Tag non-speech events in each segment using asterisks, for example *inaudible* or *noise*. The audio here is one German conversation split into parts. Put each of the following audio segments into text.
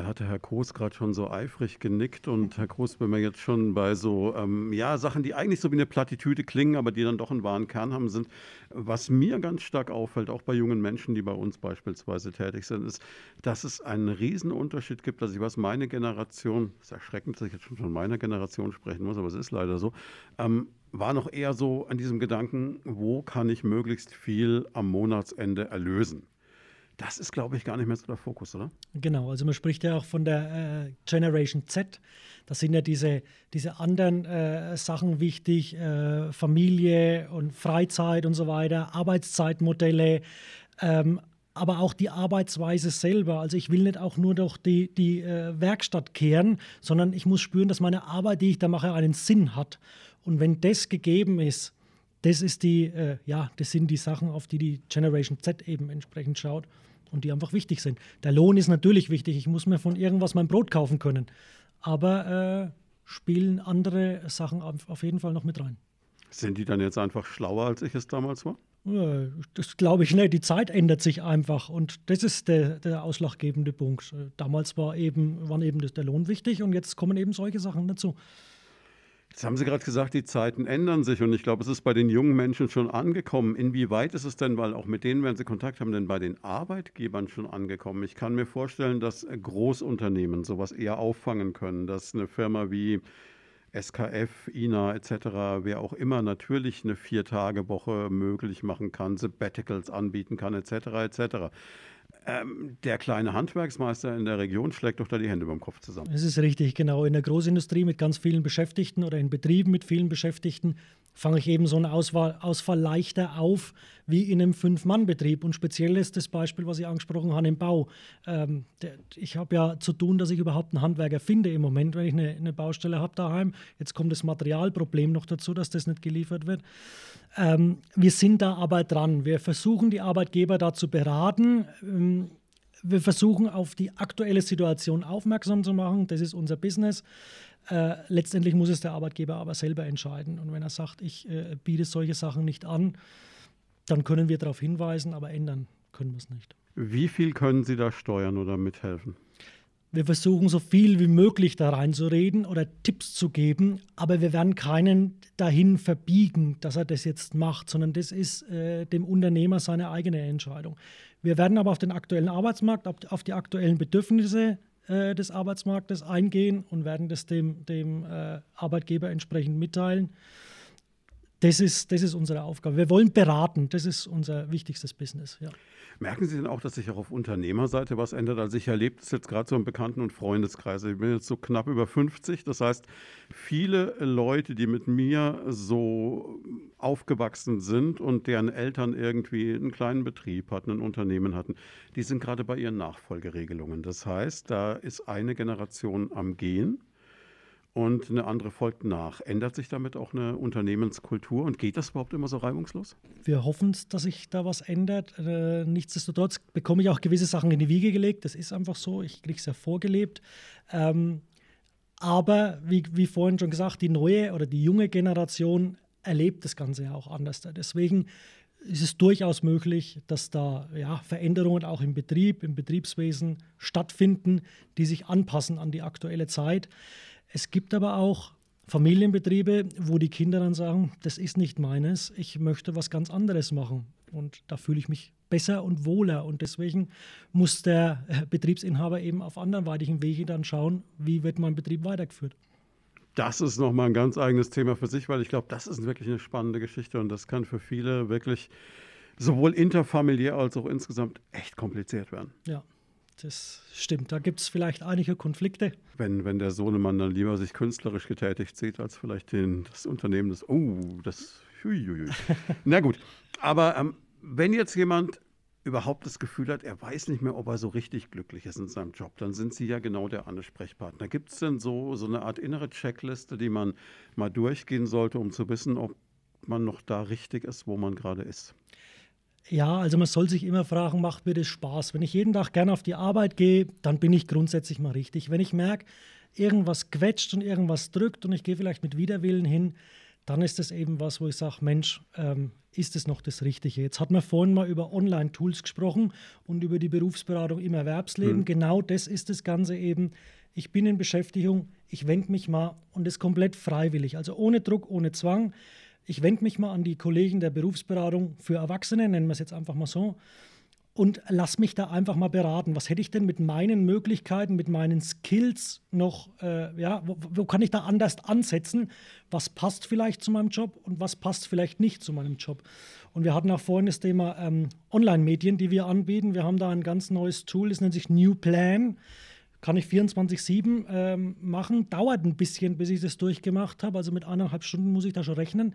Da hatte Herr Groß gerade schon so eifrig genickt und Herr Groß, wenn wir jetzt schon bei so ähm, ja, Sachen, die eigentlich so wie eine Plattitüde klingen, aber die dann doch einen wahren Kern haben, sind, was mir ganz stark auffällt, auch bei jungen Menschen, die bei uns beispielsweise tätig sind, ist, dass es einen Riesenunterschied gibt. dass ich weiß, meine Generation, es ist erschreckend, dass ich jetzt schon von meiner Generation sprechen muss, aber es ist leider so, ähm, war noch eher so an diesem Gedanken, wo kann ich möglichst viel am Monatsende erlösen? Das ist, glaube ich, gar nicht mehr so der Fokus, oder? Genau, also man spricht ja auch von der äh, Generation Z. Da sind ja diese, diese anderen äh, Sachen wichtig, äh, Familie und Freizeit und so weiter, Arbeitszeitmodelle, ähm, aber auch die Arbeitsweise selber. Also ich will nicht auch nur durch die, die äh, Werkstatt kehren, sondern ich muss spüren, dass meine Arbeit, die ich da mache, einen Sinn hat. Und wenn das gegeben ist, das ist die, äh, ja, das sind die Sachen, auf die die Generation Z eben entsprechend schaut und die einfach wichtig sind. Der Lohn ist natürlich wichtig. Ich muss mir von irgendwas mein Brot kaufen können. Aber äh, spielen andere Sachen auf jeden Fall noch mit rein. Sind die dann jetzt einfach schlauer, als ich es damals war? Ja, das glaube ich nicht. Die Zeit ändert sich einfach und das ist der, der ausschlaggebende Punkt. Damals war eben, waren eben der Lohn wichtig und jetzt kommen eben solche Sachen dazu. Jetzt haben Sie gerade gesagt, die Zeiten ändern sich und ich glaube, es ist bei den jungen Menschen schon angekommen. Inwieweit ist es denn, weil auch mit denen, wenn Sie Kontakt haben, denn bei den Arbeitgebern schon angekommen? Ich kann mir vorstellen, dass Großunternehmen sowas eher auffangen können, dass eine Firma wie SKF, INA etc., wer auch immer natürlich eine Vier-Tage-Woche möglich machen kann, Sabbaticals anbieten kann etc. etc. Ähm, der kleine Handwerksmeister in der Region schlägt doch da die Hände beim Kopf zusammen. Das ist richtig, genau. In der Großindustrie mit ganz vielen Beschäftigten oder in Betrieben mit vielen Beschäftigten fange ich eben so einen Auswahl, Ausfall leichter auf wie in einem Fünf-Mann-Betrieb. Und speziell ist das Beispiel, was ich angesprochen habe, im Bau. Ähm, der, ich habe ja zu tun, dass ich überhaupt einen Handwerker finde im Moment, wenn ich eine, eine Baustelle habe daheim. Jetzt kommt das Materialproblem noch dazu, dass das nicht geliefert wird. Ähm, wir sind da aber dran. Wir versuchen, die Arbeitgeber da zu beraten. Ähm, wir versuchen, auf die aktuelle Situation aufmerksam zu machen. Das ist unser Business. Äh, letztendlich muss es der Arbeitgeber aber selber entscheiden. Und wenn er sagt, ich äh, biete solche Sachen nicht an, dann können wir darauf hinweisen, aber ändern können wir es nicht. Wie viel können Sie da steuern oder mithelfen? Wir versuchen so viel wie möglich da reinzureden oder Tipps zu geben, aber wir werden keinen dahin verbiegen, dass er das jetzt macht, sondern das ist äh, dem Unternehmer seine eigene Entscheidung. Wir werden aber auf den aktuellen Arbeitsmarkt, auf die aktuellen Bedürfnisse äh, des Arbeitsmarktes eingehen und werden das dem, dem äh, Arbeitgeber entsprechend mitteilen. Das ist, das ist unsere Aufgabe. Wir wollen beraten, das ist unser wichtigstes Business. Ja. Merken Sie denn auch, dass sich auch auf Unternehmerseite was ändert? Also ich erlebe das jetzt gerade so im Bekannten- und Freundeskreis. Ich bin jetzt so knapp über 50. Das heißt, viele Leute, die mit mir so aufgewachsen sind und deren Eltern irgendwie einen kleinen Betrieb hatten, ein Unternehmen hatten, die sind gerade bei ihren Nachfolgeregelungen. Das heißt, da ist eine Generation am Gehen und eine andere folgt nach. Ändert sich damit auch eine Unternehmenskultur und geht das überhaupt immer so reibungslos? Wir hoffen, dass sich da was ändert. Äh, nichtsdestotrotz bekomme ich auch gewisse Sachen in die Wiege gelegt. Das ist einfach so. Ich kriege es ja vorgelebt. Ähm, aber wie, wie vorhin schon gesagt, die neue oder die junge Generation erlebt das Ganze ja auch anders. Deswegen ist es durchaus möglich, dass da ja, Veränderungen auch im Betrieb, im Betriebswesen stattfinden, die sich anpassen an die aktuelle Zeit. Es gibt aber auch Familienbetriebe, wo die Kinder dann sagen, das ist nicht meines, ich möchte was ganz anderes machen. Und da fühle ich mich besser und wohler. Und deswegen muss der äh, Betriebsinhaber eben auf anderweitigen Wege dann schauen, wie wird mein Betrieb weitergeführt. Das ist nochmal ein ganz eigenes Thema für sich, weil ich glaube, das ist wirklich eine spannende Geschichte und das kann für viele wirklich sowohl interfamiliär als auch insgesamt echt kompliziert werden. Ja, das stimmt. Da gibt es vielleicht einige Konflikte. Wenn, wenn der Sohnemann dann lieber sich künstlerisch getätigt sieht, als vielleicht den, das Unternehmen des, oh, das, huiuiui. *laughs* Na gut, aber ähm, wenn jetzt jemand überhaupt das Gefühl hat, er weiß nicht mehr, ob er so richtig glücklich ist in seinem Job, dann sind Sie ja genau der Ansprechpartner. Gibt es denn so, so eine Art innere Checkliste, die man mal durchgehen sollte, um zu wissen, ob man noch da richtig ist, wo man gerade ist? Ja, also man soll sich immer fragen, macht mir das Spaß? Wenn ich jeden Tag gerne auf die Arbeit gehe, dann bin ich grundsätzlich mal richtig. Wenn ich merke, irgendwas quetscht und irgendwas drückt und ich gehe vielleicht mit Widerwillen hin, dann ist es eben was, wo ich sage, Mensch, ähm, ist es noch das Richtige? Jetzt hat man vorhin mal über Online-Tools gesprochen und über die Berufsberatung im Erwerbsleben. Mhm. Genau das ist das Ganze eben. Ich bin in Beschäftigung, ich wende mich mal und das komplett freiwillig, also ohne Druck, ohne Zwang. Ich wende mich mal an die Kollegen der Berufsberatung für Erwachsene, nennen wir es jetzt einfach mal so, und lass mich da einfach mal beraten. Was hätte ich denn mit meinen Möglichkeiten, mit meinen Skills noch, äh, ja, wo, wo, kann ich da anders ansetzen? Was passt vielleicht zu meinem Job und was passt vielleicht nicht zu meinem Job? Und wir hatten auch vorhin das Thema ähm, Online-Medien, die wir anbieten. Wir haben da ein ganz neues Tool, das nennt sich New Plan. Kann ich 24-7 ähm, machen. Dauert ein bisschen, bis ich das durchgemacht habe. Also mit eineinhalb Stunden muss ich da schon rechnen.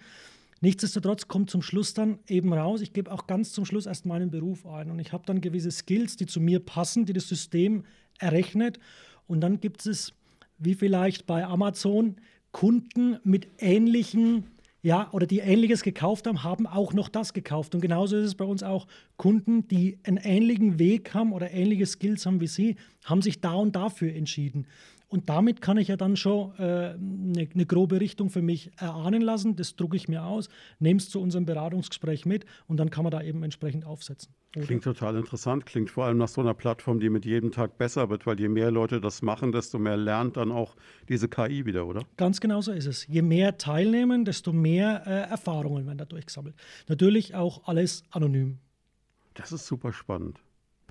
Nichtsdestotrotz kommt zum Schluss dann eben raus, ich gebe auch ganz zum Schluss erst meinen Beruf ein und ich habe dann gewisse Skills, die zu mir passen, die das System errechnet. Und dann gibt es, wie vielleicht bei Amazon, Kunden mit ähnlichen ja, oder die Ähnliches gekauft haben, haben auch noch das gekauft. Und genauso ist es bei uns auch. Kunden, die einen ähnlichen Weg haben oder ähnliche Skills haben wie Sie, haben sich da und dafür entschieden. Und damit kann ich ja dann schon eine äh, ne, ne grobe Richtung für mich erahnen lassen. Das drucke ich mir aus, nehme es zu unserem Beratungsgespräch mit und dann kann man da eben entsprechend aufsetzen. Oder? Klingt total interessant, klingt vor allem nach so einer Plattform, die mit jedem Tag besser wird, weil je mehr Leute das machen, desto mehr lernt dann auch diese KI wieder, oder? Ganz genau so ist es. Je mehr teilnehmen, desto mehr äh, Erfahrungen werden dadurch gesammelt. Natürlich auch alles anonym. Das ist super spannend.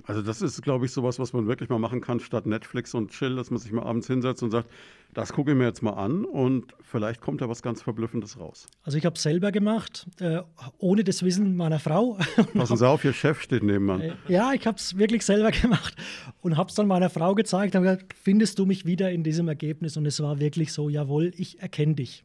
Also das ist, glaube ich, sowas, was man wirklich mal machen kann, statt Netflix und Chill, dass man sich mal abends hinsetzt und sagt, das gucke ich mir jetzt mal an und vielleicht kommt da was ganz Verblüffendes raus. Also ich habe es selber gemacht, äh, ohne das Wissen meiner Frau. *laughs* Passen Sie auf, Ihr Chef steht nebenan. Äh, ja, ich habe es wirklich selber *laughs* gemacht und habe es dann meiner Frau gezeigt und gesagt, findest du mich wieder in diesem Ergebnis? Und es war wirklich so, jawohl, ich erkenne dich.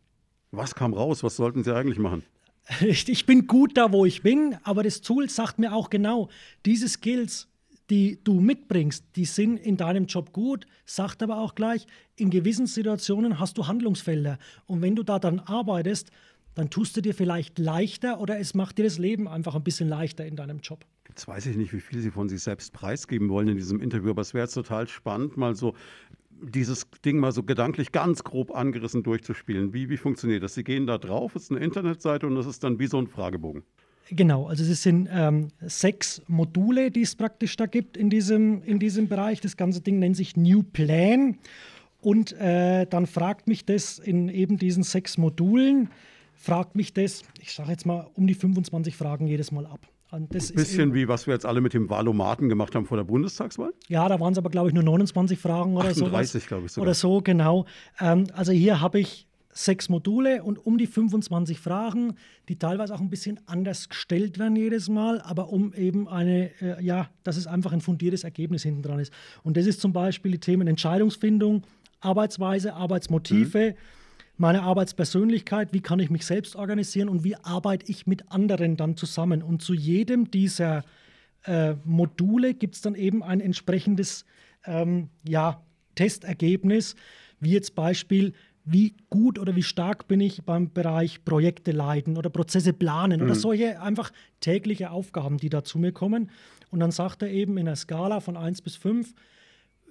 Was kam raus? Was sollten Sie eigentlich machen? *laughs* Ich bin gut da, wo ich bin, aber das Tool sagt mir auch genau, diese Skills die du mitbringst, die sind in deinem Job gut, sagt aber auch gleich, in gewissen Situationen hast du Handlungsfelder. Und wenn du da dann arbeitest, dann tust du dir vielleicht leichter oder es macht dir das Leben einfach ein bisschen leichter in deinem Job. Jetzt weiß ich nicht, wie viel Sie von sich selbst preisgeben wollen in diesem Interview, aber es wäre total spannend, mal so dieses Ding mal so gedanklich ganz grob angerissen durchzuspielen. Wie, wie funktioniert das? Sie gehen da drauf, es ist eine Internetseite und das ist dann wie so ein Fragebogen. Genau, also es sind ähm, sechs Module, die es praktisch da gibt in diesem, in diesem Bereich. Das ganze Ding nennt sich New Plan. Und äh, dann fragt mich das in eben diesen sechs Modulen, fragt mich das, ich sage jetzt mal, um die 25 Fragen jedes Mal ab. Ein bisschen wie was wir jetzt alle mit dem Wahlomaten gemacht haben vor der Bundestagswahl? Ja, da waren es aber, glaube ich, nur 29 Fragen oder so. 38, glaube ich. Sogar. Oder so, genau. Ähm, also hier habe ich sechs Module und um die 25 Fragen, die teilweise auch ein bisschen anders gestellt werden jedes Mal, aber um eben eine, äh, ja, dass es einfach ein fundiertes Ergebnis hinten dran ist. Und das ist zum Beispiel die Themen Entscheidungsfindung, Arbeitsweise, Arbeitsmotive, mhm. meine Arbeitspersönlichkeit, wie kann ich mich selbst organisieren und wie arbeite ich mit anderen dann zusammen. Und zu jedem dieser äh, Module gibt es dann eben ein entsprechendes ähm, ja, Testergebnis, wie jetzt Beispiel, wie gut oder wie stark bin ich beim Bereich Projekte leiten oder Prozesse planen mhm. oder solche einfach tägliche Aufgaben, die da zu mir kommen. Und dann sagt er eben in einer Skala von 1 bis 5,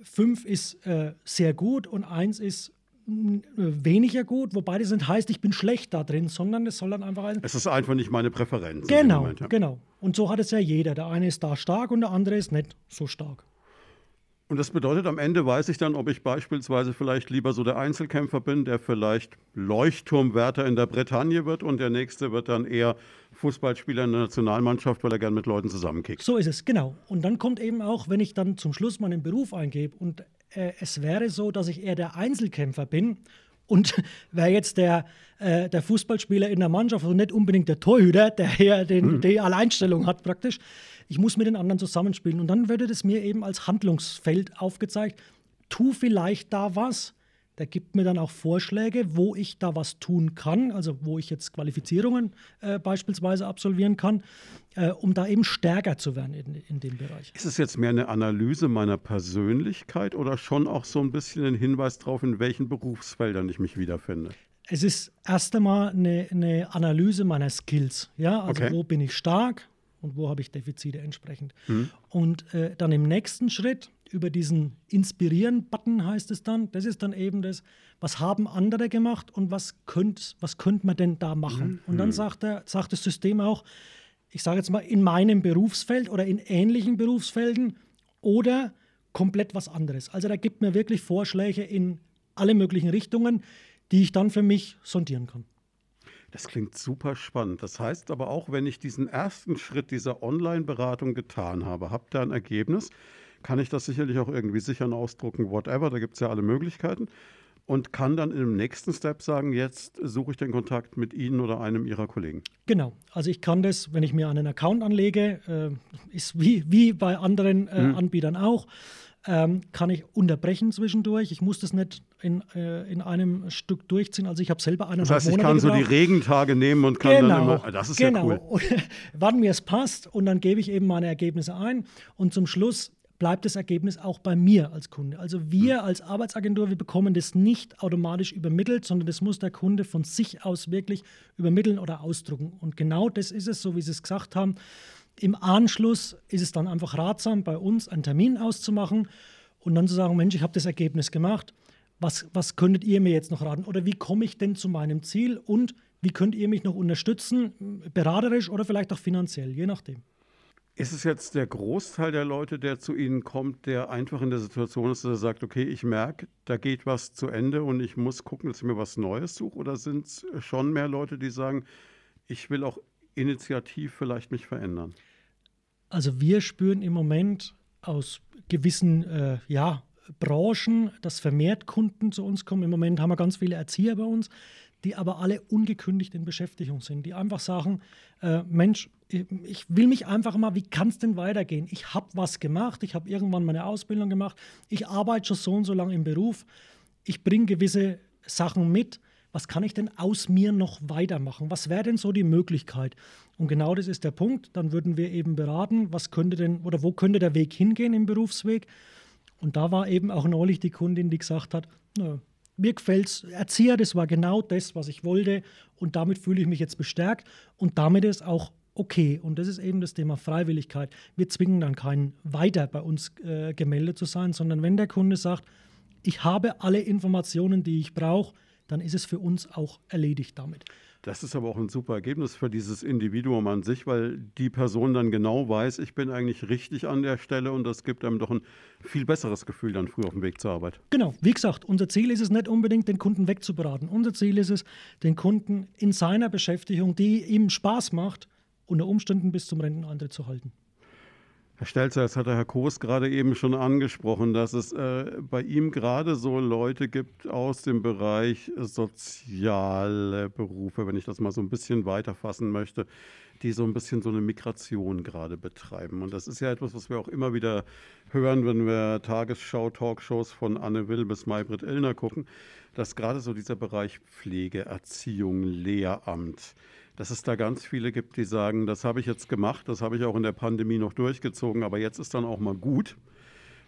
5 ist äh, sehr gut und 1 ist äh, weniger gut, wobei das nicht heißt, ich bin schlecht da drin, sondern es soll dann einfach ein. Es ist einfach nicht meine Präferenz. Genau, Moment, ja. genau. Und so hat es ja jeder. Der eine ist da stark und der andere ist nicht so stark. Und das bedeutet, am Ende weiß ich dann, ob ich beispielsweise vielleicht lieber so der Einzelkämpfer bin, der vielleicht Leuchtturmwärter in der Bretagne wird und der nächste wird dann eher Fußballspieler in der Nationalmannschaft, weil er gern mit Leuten zusammenkickt. So ist es, genau. Und dann kommt eben auch, wenn ich dann zum Schluss meinen Beruf eingebe und äh, es wäre so, dass ich eher der Einzelkämpfer bin und *laughs* wäre jetzt der, äh, der Fußballspieler in der Mannschaft und nicht unbedingt der Torhüter, der hier den, mhm. die Alleinstellung hat praktisch, ich muss mit den anderen zusammenspielen. Und dann würde das mir eben als Handlungsfeld aufgezeigt. Tu vielleicht da was. Der gibt mir dann auch Vorschläge, wo ich da was tun kann, also wo ich jetzt Qualifizierungen äh, beispielsweise absolvieren kann, äh, um da eben stärker zu werden in, in dem Bereich. Ist es jetzt mehr eine Analyse meiner Persönlichkeit oder schon auch so ein bisschen ein Hinweis darauf, in welchen Berufsfeldern ich mich wiederfinde? Es ist erst einmal eine, eine Analyse meiner Skills. Ja, also okay. wo bin ich stark, und wo habe ich Defizite entsprechend. Mhm. Und äh, dann im nächsten Schritt über diesen Inspirieren-Button heißt es dann. Das ist dann eben das, was haben andere gemacht und was könnt, was könnte man denn da machen? Mhm. Und dann sagt, er, sagt das System auch, ich sage jetzt mal, in meinem Berufsfeld oder in ähnlichen Berufsfelden oder komplett was anderes. Also da gibt mir wirklich Vorschläge in alle möglichen Richtungen, die ich dann für mich sondieren kann. Das klingt super spannend. Das heißt aber auch, wenn ich diesen ersten Schritt dieser Online-Beratung getan habe, habe da ein Ergebnis, kann ich das sicherlich auch irgendwie sichern, ausdrucken, whatever, da gibt es ja alle Möglichkeiten und kann dann im nächsten Step sagen, jetzt suche ich den Kontakt mit Ihnen oder einem Ihrer Kollegen. Genau, also ich kann das, wenn ich mir einen Account anlege, äh, ist wie, wie bei anderen mhm. Anbietern auch, ähm, kann ich unterbrechen zwischendurch. Ich muss das nicht in, äh, in einem Stück durchziehen. Also ich habe selber einen Das heißt, ich Monate kann gebraucht. so die Regentage nehmen und kann genau, dann immer. Ah, das ist genau. ja cool. *laughs* wann mir es passt und dann gebe ich eben meine Ergebnisse ein und zum Schluss bleibt das Ergebnis auch bei mir als Kunde. Also wir hm. als Arbeitsagentur, wir bekommen das nicht automatisch übermittelt, sondern das muss der Kunde von sich aus wirklich übermitteln oder ausdrucken. Und genau das ist es, so wie Sie es gesagt haben. Im Anschluss ist es dann einfach ratsam, bei uns einen Termin auszumachen und dann zu sagen, Mensch, ich habe das Ergebnis gemacht. Was, was könntet ihr mir jetzt noch raten? Oder wie komme ich denn zu meinem Ziel? Und wie könnt ihr mich noch unterstützen, beraterisch oder vielleicht auch finanziell, je nachdem. Ist es jetzt der Großteil der Leute, der zu Ihnen kommt, der einfach in der Situation ist, dass er sagt, okay, ich merke, da geht was zu Ende und ich muss gucken, dass ich mir was Neues suche? Oder sind es schon mehr Leute, die sagen, ich will auch initiativ vielleicht mich verändern? Also wir spüren im Moment aus gewissen äh, ja, Branchen, dass vermehrt Kunden zu uns kommen. Im Moment haben wir ganz viele Erzieher bei uns, die aber alle ungekündigt in Beschäftigung sind, die einfach sagen, äh, Mensch, ich will mich einfach mal, wie kann es denn weitergehen? Ich habe was gemacht, ich habe irgendwann meine Ausbildung gemacht, ich arbeite schon so und so lange im Beruf, ich bringe gewisse Sachen mit. Was kann ich denn aus mir noch weitermachen? Was wäre denn so die Möglichkeit? Und genau das ist der Punkt. Dann würden wir eben beraten, was könnte denn oder wo könnte der Weg hingehen im Berufsweg? Und da war eben auch neulich die Kundin, die gesagt hat, nö, mir gefällt es, Erzieher, das war genau das, was ich wollte und damit fühle ich mich jetzt bestärkt und damit ist auch okay. Und das ist eben das Thema Freiwilligkeit. Wir zwingen dann keinen weiter bei uns äh, gemeldet zu sein, sondern wenn der Kunde sagt, ich habe alle Informationen, die ich brauche, dann ist es für uns auch erledigt damit. Das ist aber auch ein super Ergebnis für dieses Individuum an sich, weil die Person dann genau weiß, ich bin eigentlich richtig an der Stelle und das gibt einem doch ein viel besseres Gefühl dann früh auf dem Weg zur Arbeit. Genau, wie gesagt, unser Ziel ist es nicht unbedingt, den Kunden wegzuberaten. Unser Ziel ist es, den Kunden in seiner Beschäftigung, die ihm Spaß macht, unter Umständen bis zum Renteneintritt zu halten. Herr Stelzer, das hat der Herr Koos gerade eben schon angesprochen, dass es äh, bei ihm gerade so Leute gibt aus dem Bereich soziale Berufe, wenn ich das mal so ein bisschen weiterfassen möchte, die so ein bisschen so eine Migration gerade betreiben. Und das ist ja etwas, was wir auch immer wieder hören, wenn wir Tagesschau-Talkshows von Anne Will bis Maybrit Illner gucken, dass gerade so dieser Bereich Pflege, Erziehung, Lehramt, dass es da ganz viele gibt, die sagen, das habe ich jetzt gemacht, das habe ich auch in der Pandemie noch durchgezogen, aber jetzt ist dann auch mal gut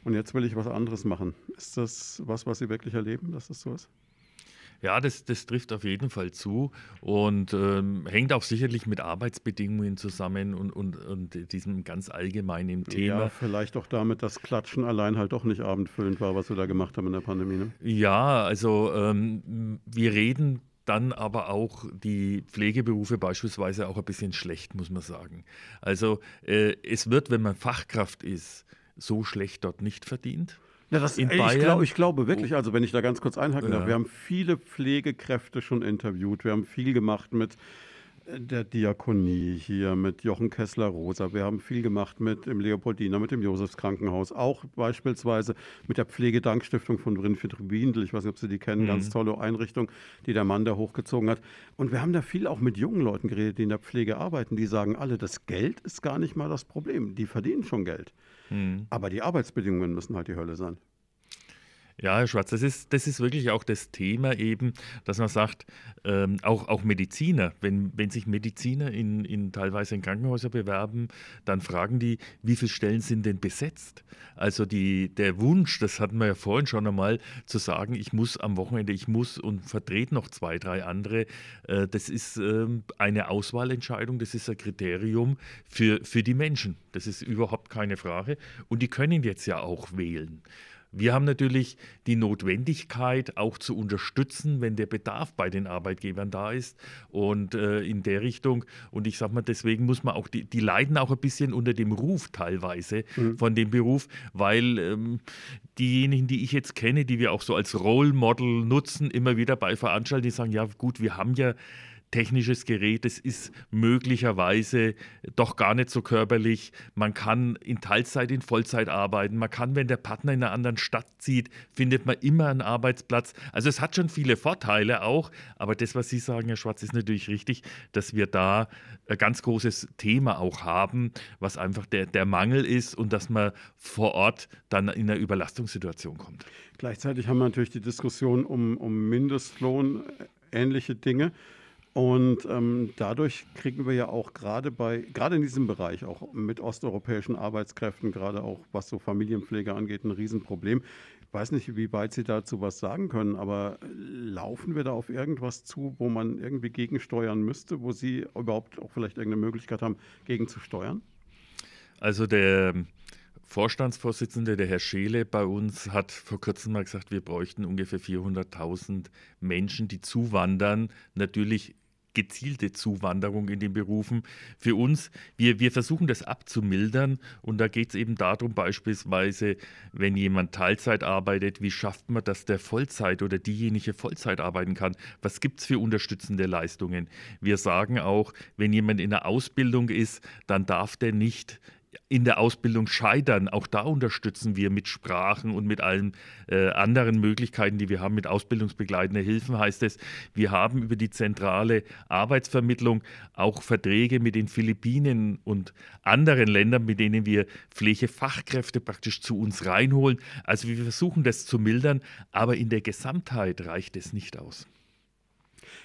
und jetzt will ich was anderes machen. Ist das was, was Sie wirklich erleben, dass das so ist? Ja, das, das trifft auf jeden Fall zu und ähm, hängt auch sicherlich mit Arbeitsbedingungen zusammen und, und, und diesem ganz allgemeinen Thema. Ja, vielleicht auch damit, dass Klatschen allein halt doch nicht abendfüllend war, was wir da gemacht haben in der Pandemie. Ne? Ja, also ähm, wir reden dann aber auch die Pflegeberufe beispielsweise auch ein bisschen schlecht, muss man sagen. Also äh, es wird, wenn man Fachkraft ist, so schlecht dort nicht verdient. Ja, das, in ey, Bayern, ich, glaub, ich, glaube wirklich, also wenn ich da ganz kurz einhaken ja. darf, wir haben viele Pflegekräfte schon interviewt, wir haben viel gemacht mit der Diakonie hier mit Jochen Kessler-Rosa. Wir haben viel gemacht mit dem Leopoldiner, mit dem Josefskrankenhaus, auch beispielsweise mit der Pflegedankstiftung von Winfried Windel. Ich weiß nicht, ob Sie die kennen, mhm. ganz tolle Einrichtung, die der Mann da hochgezogen hat. Und wir haben da viel auch mit jungen Leuten geredet, die in der Pflege arbeiten. Die sagen alle, das Geld ist gar nicht mal das Problem. Die verdienen schon Geld. Mhm. Aber die Arbeitsbedingungen müssen halt die Hölle sein. Ja, Herr Schwarz, das ist, das ist wirklich auch das Thema eben, dass man sagt, ähm, auch, auch Mediziner, wenn, wenn sich Mediziner in, in teilweise in Krankenhäuser bewerben, dann fragen die, wie viele Stellen sind denn besetzt? Also die, der Wunsch, das hatten wir ja vorhin schon einmal, zu sagen, ich muss am Wochenende, ich muss und vertrete noch zwei, drei andere, äh, das ist ähm, eine Auswahlentscheidung, das ist ein Kriterium für, für die Menschen. Das ist überhaupt keine Frage. Und die können jetzt ja auch wählen. Wir haben natürlich die Notwendigkeit, auch zu unterstützen, wenn der Bedarf bei den Arbeitgebern da ist. Und äh, in der Richtung, und ich sage mal, deswegen muss man auch, die, die leiden auch ein bisschen unter dem Ruf teilweise mhm. von dem Beruf, weil ähm, diejenigen, die ich jetzt kenne, die wir auch so als Role Model nutzen, immer wieder bei Veranstaltungen, die sagen, ja gut, wir haben ja technisches Gerät, es ist möglicherweise doch gar nicht so körperlich. Man kann in Teilzeit, in Vollzeit arbeiten. Man kann, wenn der Partner in einer anderen Stadt zieht, findet man immer einen Arbeitsplatz. Also es hat schon viele Vorteile auch, aber das, was Sie sagen, Herr Schwarz, ist natürlich richtig, dass wir da ein ganz großes Thema auch haben, was einfach der, der Mangel ist und dass man vor Ort dann in eine Überlastungssituation kommt. Gleichzeitig haben wir natürlich die Diskussion um, um Mindestlohn, ähnliche Dinge. Und ähm, dadurch kriegen wir ja auch gerade bei, gerade in diesem Bereich, auch mit osteuropäischen Arbeitskräften, gerade auch was so Familienpflege angeht, ein Riesenproblem. Ich weiß nicht, wie weit Sie dazu was sagen können, aber laufen wir da auf irgendwas zu, wo man irgendwie gegensteuern müsste, wo Sie überhaupt auch vielleicht irgendeine Möglichkeit haben, gegenzusteuern? Also der Vorstandsvorsitzende, der Herr Scheele bei uns, hat vor kurzem mal gesagt, wir bräuchten ungefähr 400.000 Menschen, die zuwandern. Natürlich gezielte Zuwanderung in den Berufen. Für uns, wir, wir versuchen das abzumildern und da geht es eben darum, beispielsweise, wenn jemand Teilzeit arbeitet, wie schafft man, dass der Vollzeit oder diejenige Vollzeit arbeiten kann? Was gibt es für unterstützende Leistungen? Wir sagen auch, wenn jemand in der Ausbildung ist, dann darf der nicht in der Ausbildung scheitern. Auch da unterstützen wir mit Sprachen und mit allen äh, anderen Möglichkeiten, die wir haben, mit ausbildungsbegleitenden Hilfen heißt es. Wir haben über die zentrale Arbeitsvermittlung auch Verträge mit den Philippinen und anderen Ländern, mit denen wir Pflegefachkräfte praktisch zu uns reinholen. Also wir versuchen das zu mildern, aber in der Gesamtheit reicht es nicht aus.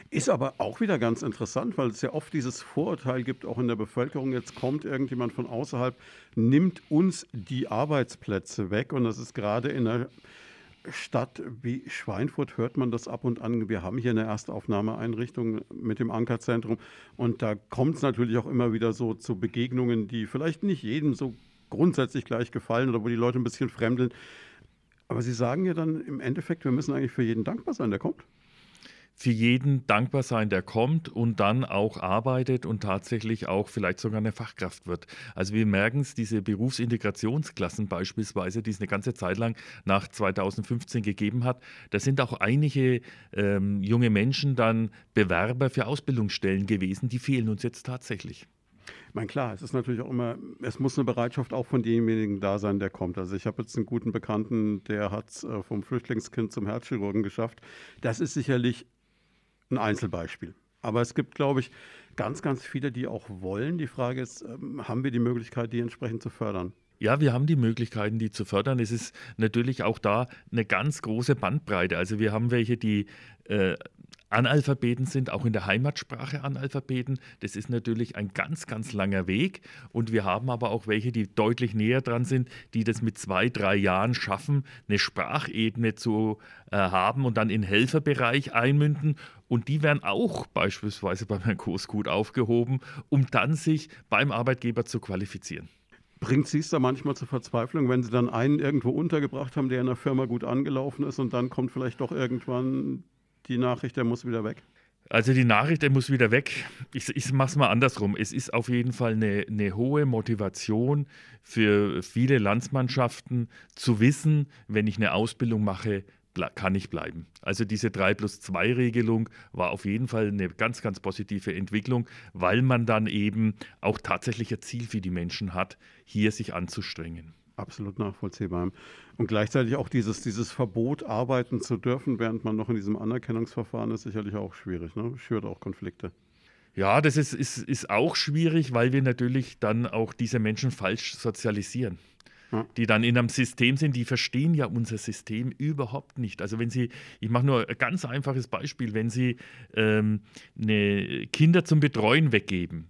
Ist aber auch wieder ganz interessant, weil es ja oft dieses Vorurteil gibt, auch in der Bevölkerung, jetzt kommt irgendjemand von außerhalb, nimmt uns die Arbeitsplätze weg. Und das ist gerade in einer Stadt wie Schweinfurt hört man das ab und an. Wir haben hier eine Erstaufnahmeeinrichtung mit dem Ankerzentrum und da kommt es natürlich auch immer wieder so zu Begegnungen, die vielleicht nicht jedem so grundsätzlich gleich gefallen oder wo die Leute ein bisschen fremdeln. Aber Sie sagen ja dann im Endeffekt, wir müssen eigentlich für jeden dankbar sein, der kommt für jeden dankbar sein, der kommt und dann auch arbeitet und tatsächlich auch vielleicht sogar eine Fachkraft wird. Also wir merken es, diese Berufsintegrationsklassen beispielsweise, die es eine ganze Zeit lang nach 2015 gegeben hat, da sind auch einige ähm, junge Menschen dann Bewerber für Ausbildungsstellen gewesen, die fehlen uns jetzt tatsächlich. Ich meine, klar, es ist natürlich auch immer, es muss eine Bereitschaft auch von demjenigen da sein, der kommt. Also ich habe jetzt einen guten Bekannten, der hat es äh, vom Flüchtlingskind zum Herzchirurgen geschafft. Das ist sicherlich ein Einzelbeispiel. Aber es gibt, glaube ich, ganz, ganz viele, die auch wollen. Die Frage ist, ähm, haben wir die Möglichkeit, die entsprechend zu fördern? Ja, wir haben die Möglichkeiten, die zu fördern. Es ist natürlich auch da eine ganz große Bandbreite. Also wir haben welche, die äh, Analphabeten sind, auch in der Heimatsprache Analphabeten. Das ist natürlich ein ganz, ganz langer Weg. Und wir haben aber auch welche, die deutlich näher dran sind, die das mit zwei, drei Jahren schaffen, eine Sprachebene zu äh, haben und dann in Helferbereich einmünden. Und die werden auch beispielsweise beim Herrn Kurs gut aufgehoben, um dann sich beim Arbeitgeber zu qualifizieren. Bringt Sie es da manchmal zur Verzweiflung, wenn Sie dann einen irgendwo untergebracht haben, der in der Firma gut angelaufen ist und dann kommt vielleicht doch irgendwann die Nachricht, der muss wieder weg? Also die Nachricht, er muss wieder weg. Ich, ich mache es mal andersrum. Es ist auf jeden Fall eine, eine, hohe Motivation für viele Landsmannschaften zu wissen, wenn ich eine Ausbildung mache, kann ich bleiben. Also diese 3 plus 2 Regelung war auf jeden Fall eine ganz, ganz positive Entwicklung, weil man dann eben auch tatsächlich ein Ziel für die Menschen hat, hier sich anzustrengen. Absolut nachvollziehbar. Und gleichzeitig auch dieses, dieses Verbot, arbeiten zu dürfen, während man noch in diesem Anerkennungsverfahren ist, sicherlich auch schwierig. Ne? Schürt auch Konflikte. Ja, das ist, ist, ist auch schwierig, weil wir natürlich dann auch diese Menschen falsch sozialisieren. Die dann in einem System sind, die verstehen ja unser System überhaupt nicht. Also wenn Sie, ich mache nur ein ganz einfaches Beispiel, wenn Sie ähm, Kinder zum Betreuen weggeben.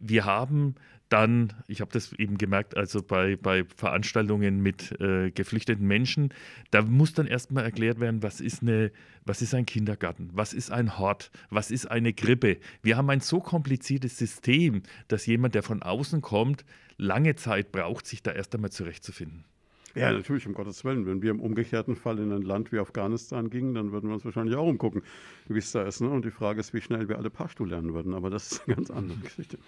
Wir haben dann, ich habe das eben gemerkt, also bei, bei Veranstaltungen mit äh, geflüchteten Menschen, da muss dann erstmal erklärt werden, was ist, eine, was ist ein Kindergarten, was ist ein Hort, was ist eine Krippe. Wir haben ein so kompliziertes System, dass jemand, der von außen kommt, lange Zeit braucht, sich da erst einmal zurechtzufinden. Ja, natürlich, um Gottes Willen. Wenn wir im umgekehrten Fall in ein Land wie Afghanistan gingen, dann würden wir uns wahrscheinlich auch umgucken, wie es da ist. Ne? Und die Frage ist, wie schnell wir alle Pashto lernen würden. Aber das ist eine ganz andere Geschichte.